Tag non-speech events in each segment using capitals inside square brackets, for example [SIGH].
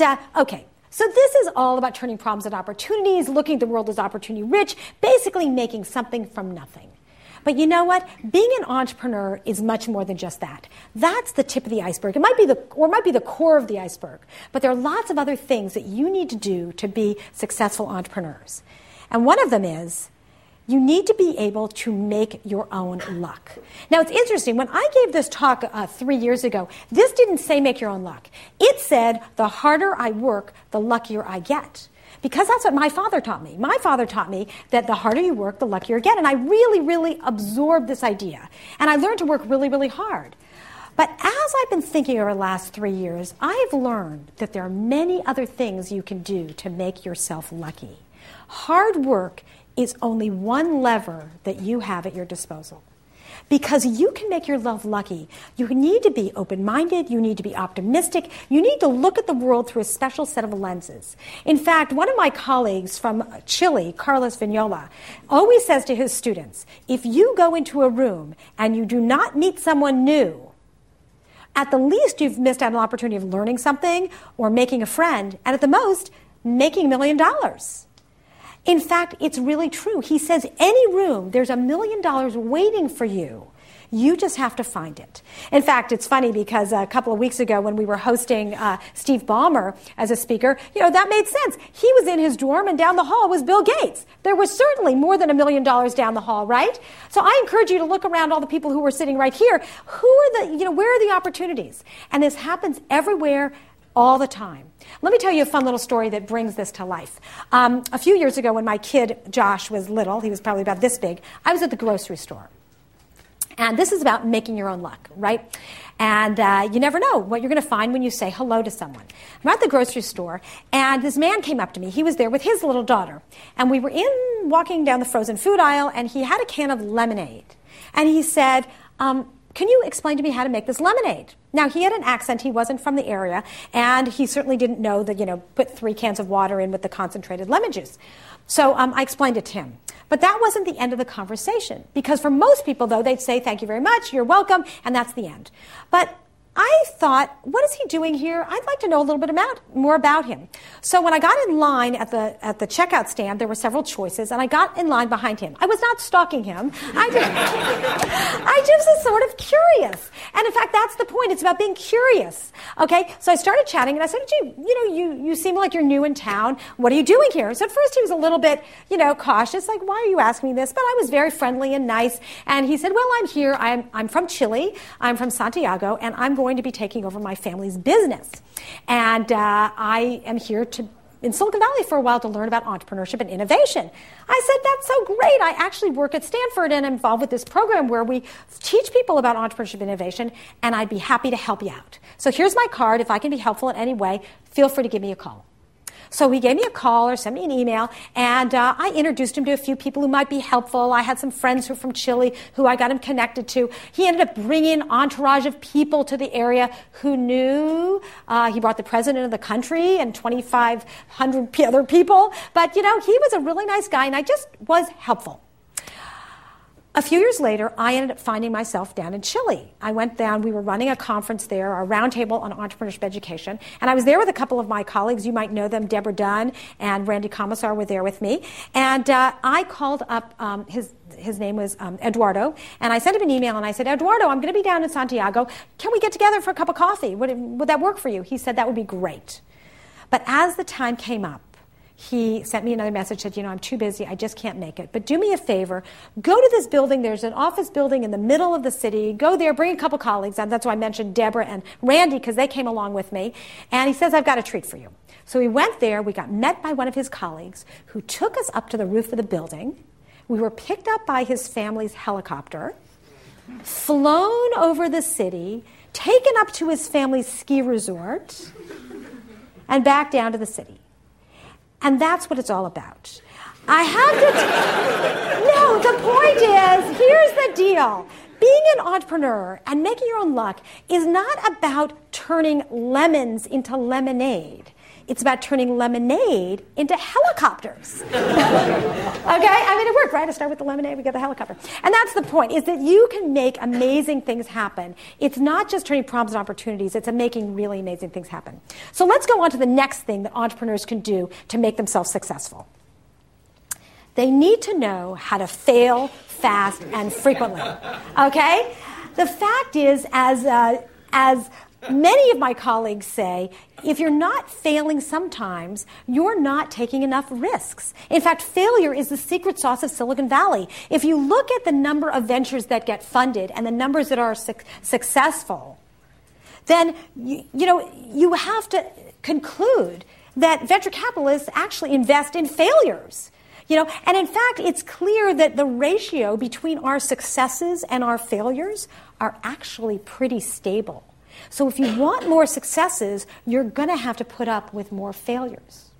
Uh, okay, so this is all about turning problems into opportunities, looking at the world as opportunity rich, basically making something from nothing. But you know what? Being an entrepreneur is much more than just that. That's the tip of the iceberg. It might be the, or it might be the core of the iceberg. But there are lots of other things that you need to do to be successful entrepreneurs. And one of them is you need to be able to make your own luck. Now, it's interesting. When I gave this talk uh, three years ago, this didn't say make your own luck. It said the harder I work, the luckier I get. Because that's what my father taught me. My father taught me that the harder you work, the luckier you get. And I really, really absorbed this idea. And I learned to work really, really hard. But as I've been thinking over the last three years, I've learned that there are many other things you can do to make yourself lucky. Hard work is only one lever that you have at your disposal. Because you can make your love lucky. You need to be open minded. You need to be optimistic. You need to look at the world through a special set of lenses. In fact, one of my colleagues from Chile, Carlos Vignolo, always says to his students if you go into a room and you do not meet someone new, at the least you've missed out on an opportunity of learning something or making a friend, and at the most, making a million dollars. In fact, it's really true. He says, any room, there's a million dollars waiting for you. You just have to find it. In fact, it's funny because a couple of weeks ago when we were hosting uh, Steve Ballmer as a speaker, you know, that made sense. He was in his dorm and down the hall was Bill Gates. There was certainly more than a million dollars down the hall, right? So I encourage you to look around all the people who were sitting right here. Who are the, you know, where are the opportunities? And this happens everywhere all the time. Let me tell you a fun little story that brings this to life. Um, a few years ago, when my kid Josh was little, he was probably about this big, I was at the grocery store. And this is about making your own luck, right? And uh, you never know what you're going to find when you say hello to someone. I'm at the grocery store, and this man came up to me. He was there with his little daughter. And we were in walking down the frozen food aisle, and he had a can of lemonade. And he said, um, can you explain to me how to make this lemonade? Now, he had an accent. He wasn't from the area. And he certainly didn't know that, you know, put three cans of water in with the concentrated lemon juice. So um, I explained it to him. But that wasn't the end of the conversation. Because for most people, though, they'd say, thank you very much, you're welcome, and that's the end. But I thought, what is he doing here? I'd like to know a little bit about, more about him. So when I got in line at the, at the checkout stand, there were several choices, and I got in line behind him. I was not stalking him. I just, [LAUGHS] I just was sort of curious. And in fact, that's the point. It's about being curious. Okay? So I started chatting, and I said, gee, you know, you, you seem like you're new in town. What are you doing here? So at first he was a little bit, you know, cautious, like, why are you asking me this? But I was very friendly and nice. And he said, well, I'm here. I'm, I'm from Chile. I'm from Santiago, and I'm going going to be taking over my family's business. And uh, I am here to in Silicon Valley for a while to learn about entrepreneurship and innovation. I said, That's so great. I actually work at Stanford and I'm involved with this program where we teach people about entrepreneurship and innovation, and I'd be happy to help you out. So here's my card. If I can be helpful in any way, feel free to give me a call. So he gave me a call or sent me an email, and uh, I introduced him to a few people who might be helpful. I had some friends who are from Chile who I got him connected to. He ended up bringing an entourage of people to the area who knew. Uh, he brought the president of the country and 2,500 other people. But, you know, he was a really nice guy, and I just was helpful. A few years later, I ended up finding myself down in Chile. I went down, we were running a conference there, a roundtable on entrepreneurship education, and I was there with a couple of my colleagues. You might know them, Deborah Dunn and Randy Komisar were there with me. And uh, I called up um, his his name was um, Eduardo, and I sent him an email and I said, Eduardo, I'm going to be down in Santiago. Can we get together for a cup of coffee? Would, would that work for you? He said that would be great. But as the time came up, he sent me another message said you know i'm too busy. I just can't make it. But do me a favor. Go to this building. There's an office building in the middle of the city. Go there. Bring a couple colleagues and that's why i mentioned deborah and randy because they came along with me. And he says i've got a treat for you. So we went there. We got met by one of his colleagues who took us up to the roof of the building. We were picked up by his family's helicopter flown over the city taken up to his family's ski resort and back down to the city and that's what it's all about. I have to. T- no, the point is here's the deal. Being an entrepreneur and making your own luck is not about turning lemons into lemonade. It's about turning lemonade into helicopters. [LAUGHS] okay? I mean, it worked, right? I start with the lemonade, we get the helicopter. And that's the point, is that you can make amazing things happen. It's not just turning problems into opportunities, it's making really amazing things happen. So let's go on to the next thing that entrepreneurs can do to make themselves successful. They need to know how to fail fast and frequently. Okay? The fact is, as, uh, as many of my colleagues say, if you're not failing sometimes, you're not taking enough risks. In fact, failure is the secret sauce of Silicon Valley. If you look at the number of ventures that get funded and the numbers that are su- successful, then you, you know you have to conclude that venture capitalists actually invest in failures. You know, and in fact, it's clear that the ratio between our successes and our failures are actually pretty stable. So if you want more successes, you're going to have to put up with more failures.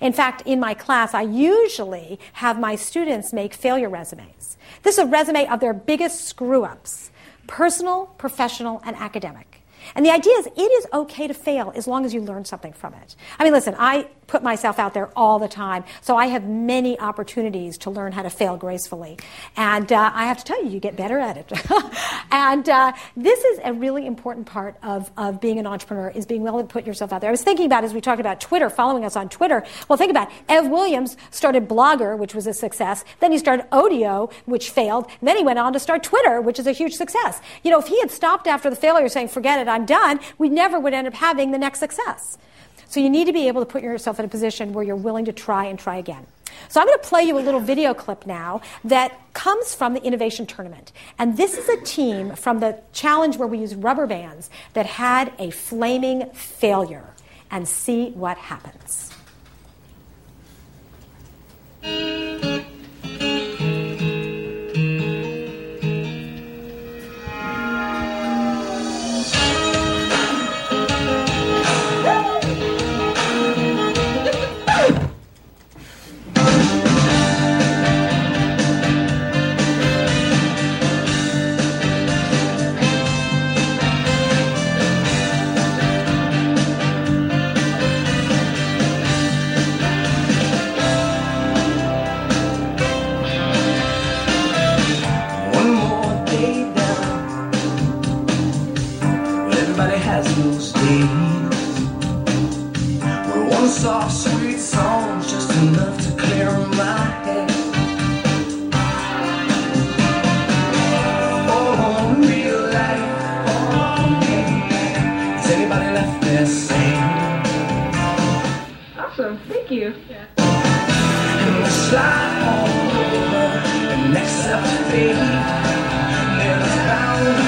In fact, in my class, I usually have my students make failure resumes. This is a resume of their biggest screw ups personal, professional, and academic. And the idea is it is okay to fail as long as you learn something from it. I mean, listen, I put myself out there all the time, so I have many opportunities to learn how to fail gracefully. And uh, I have to tell you, you get better at it. [LAUGHS] and uh, this is a really important part of, of being an entrepreneur, is being willing to put yourself out there. I was thinking about, as we talked about Twitter, following us on Twitter, well, think about it. Ev Williams started Blogger, which was a success. Then he started Odeo, which failed. And then he went on to start Twitter, which is a huge success. You know, if he had stopped after the failure saying, forget it, I'm done, we never would end up having the next success. So you need to be able to put yourself in a position where you're willing to try and try again. So I'm going to play you a little video clip now that comes from the innovation tournament. And this is a team from the challenge where we use rubber bands that had a flaming failure. And see what happens. has those days Where one soft sweet song's just enough to clear my head Oh, real life, oh, anybody left? Awesome, thank you. Yeah. And we'll slide all over and accept fate. Never found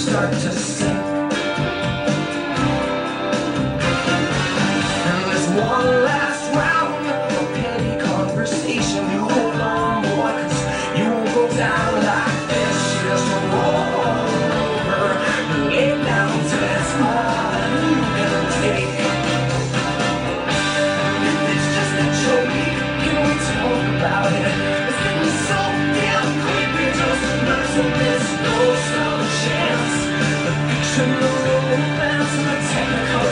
start to sing. national romance and a technical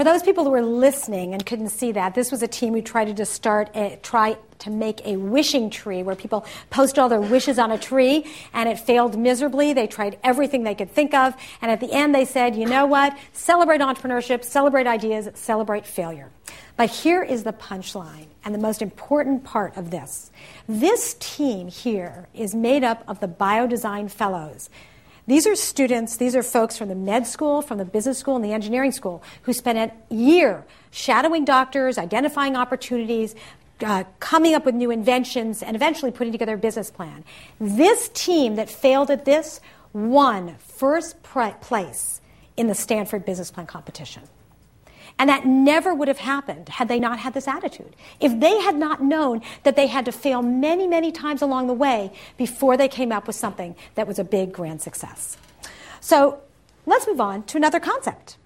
for those people who were listening and couldn't see that, this was a team who tried to start a, try to make a wishing tree where people post all their wishes on a tree and it failed miserably. They tried everything they could think of and at the end they said, "You know what? Celebrate entrepreneurship, celebrate ideas, celebrate failure." But here is the punchline and the most important part of this. This team here is made up of the biodesign fellows These are students, these are folks from the med school, from the business school, and the engineering school who spent a year shadowing doctors, identifying opportunities, uh, coming up with new inventions, and eventually putting together a business plan. This team that failed at this won first place in the Stanford Business Plan competition. And that never would have happened had they not had this attitude. If they had not known that they had to fail many, many times along the way before they came up with something that was a big, grand success. So let's move on to another concept.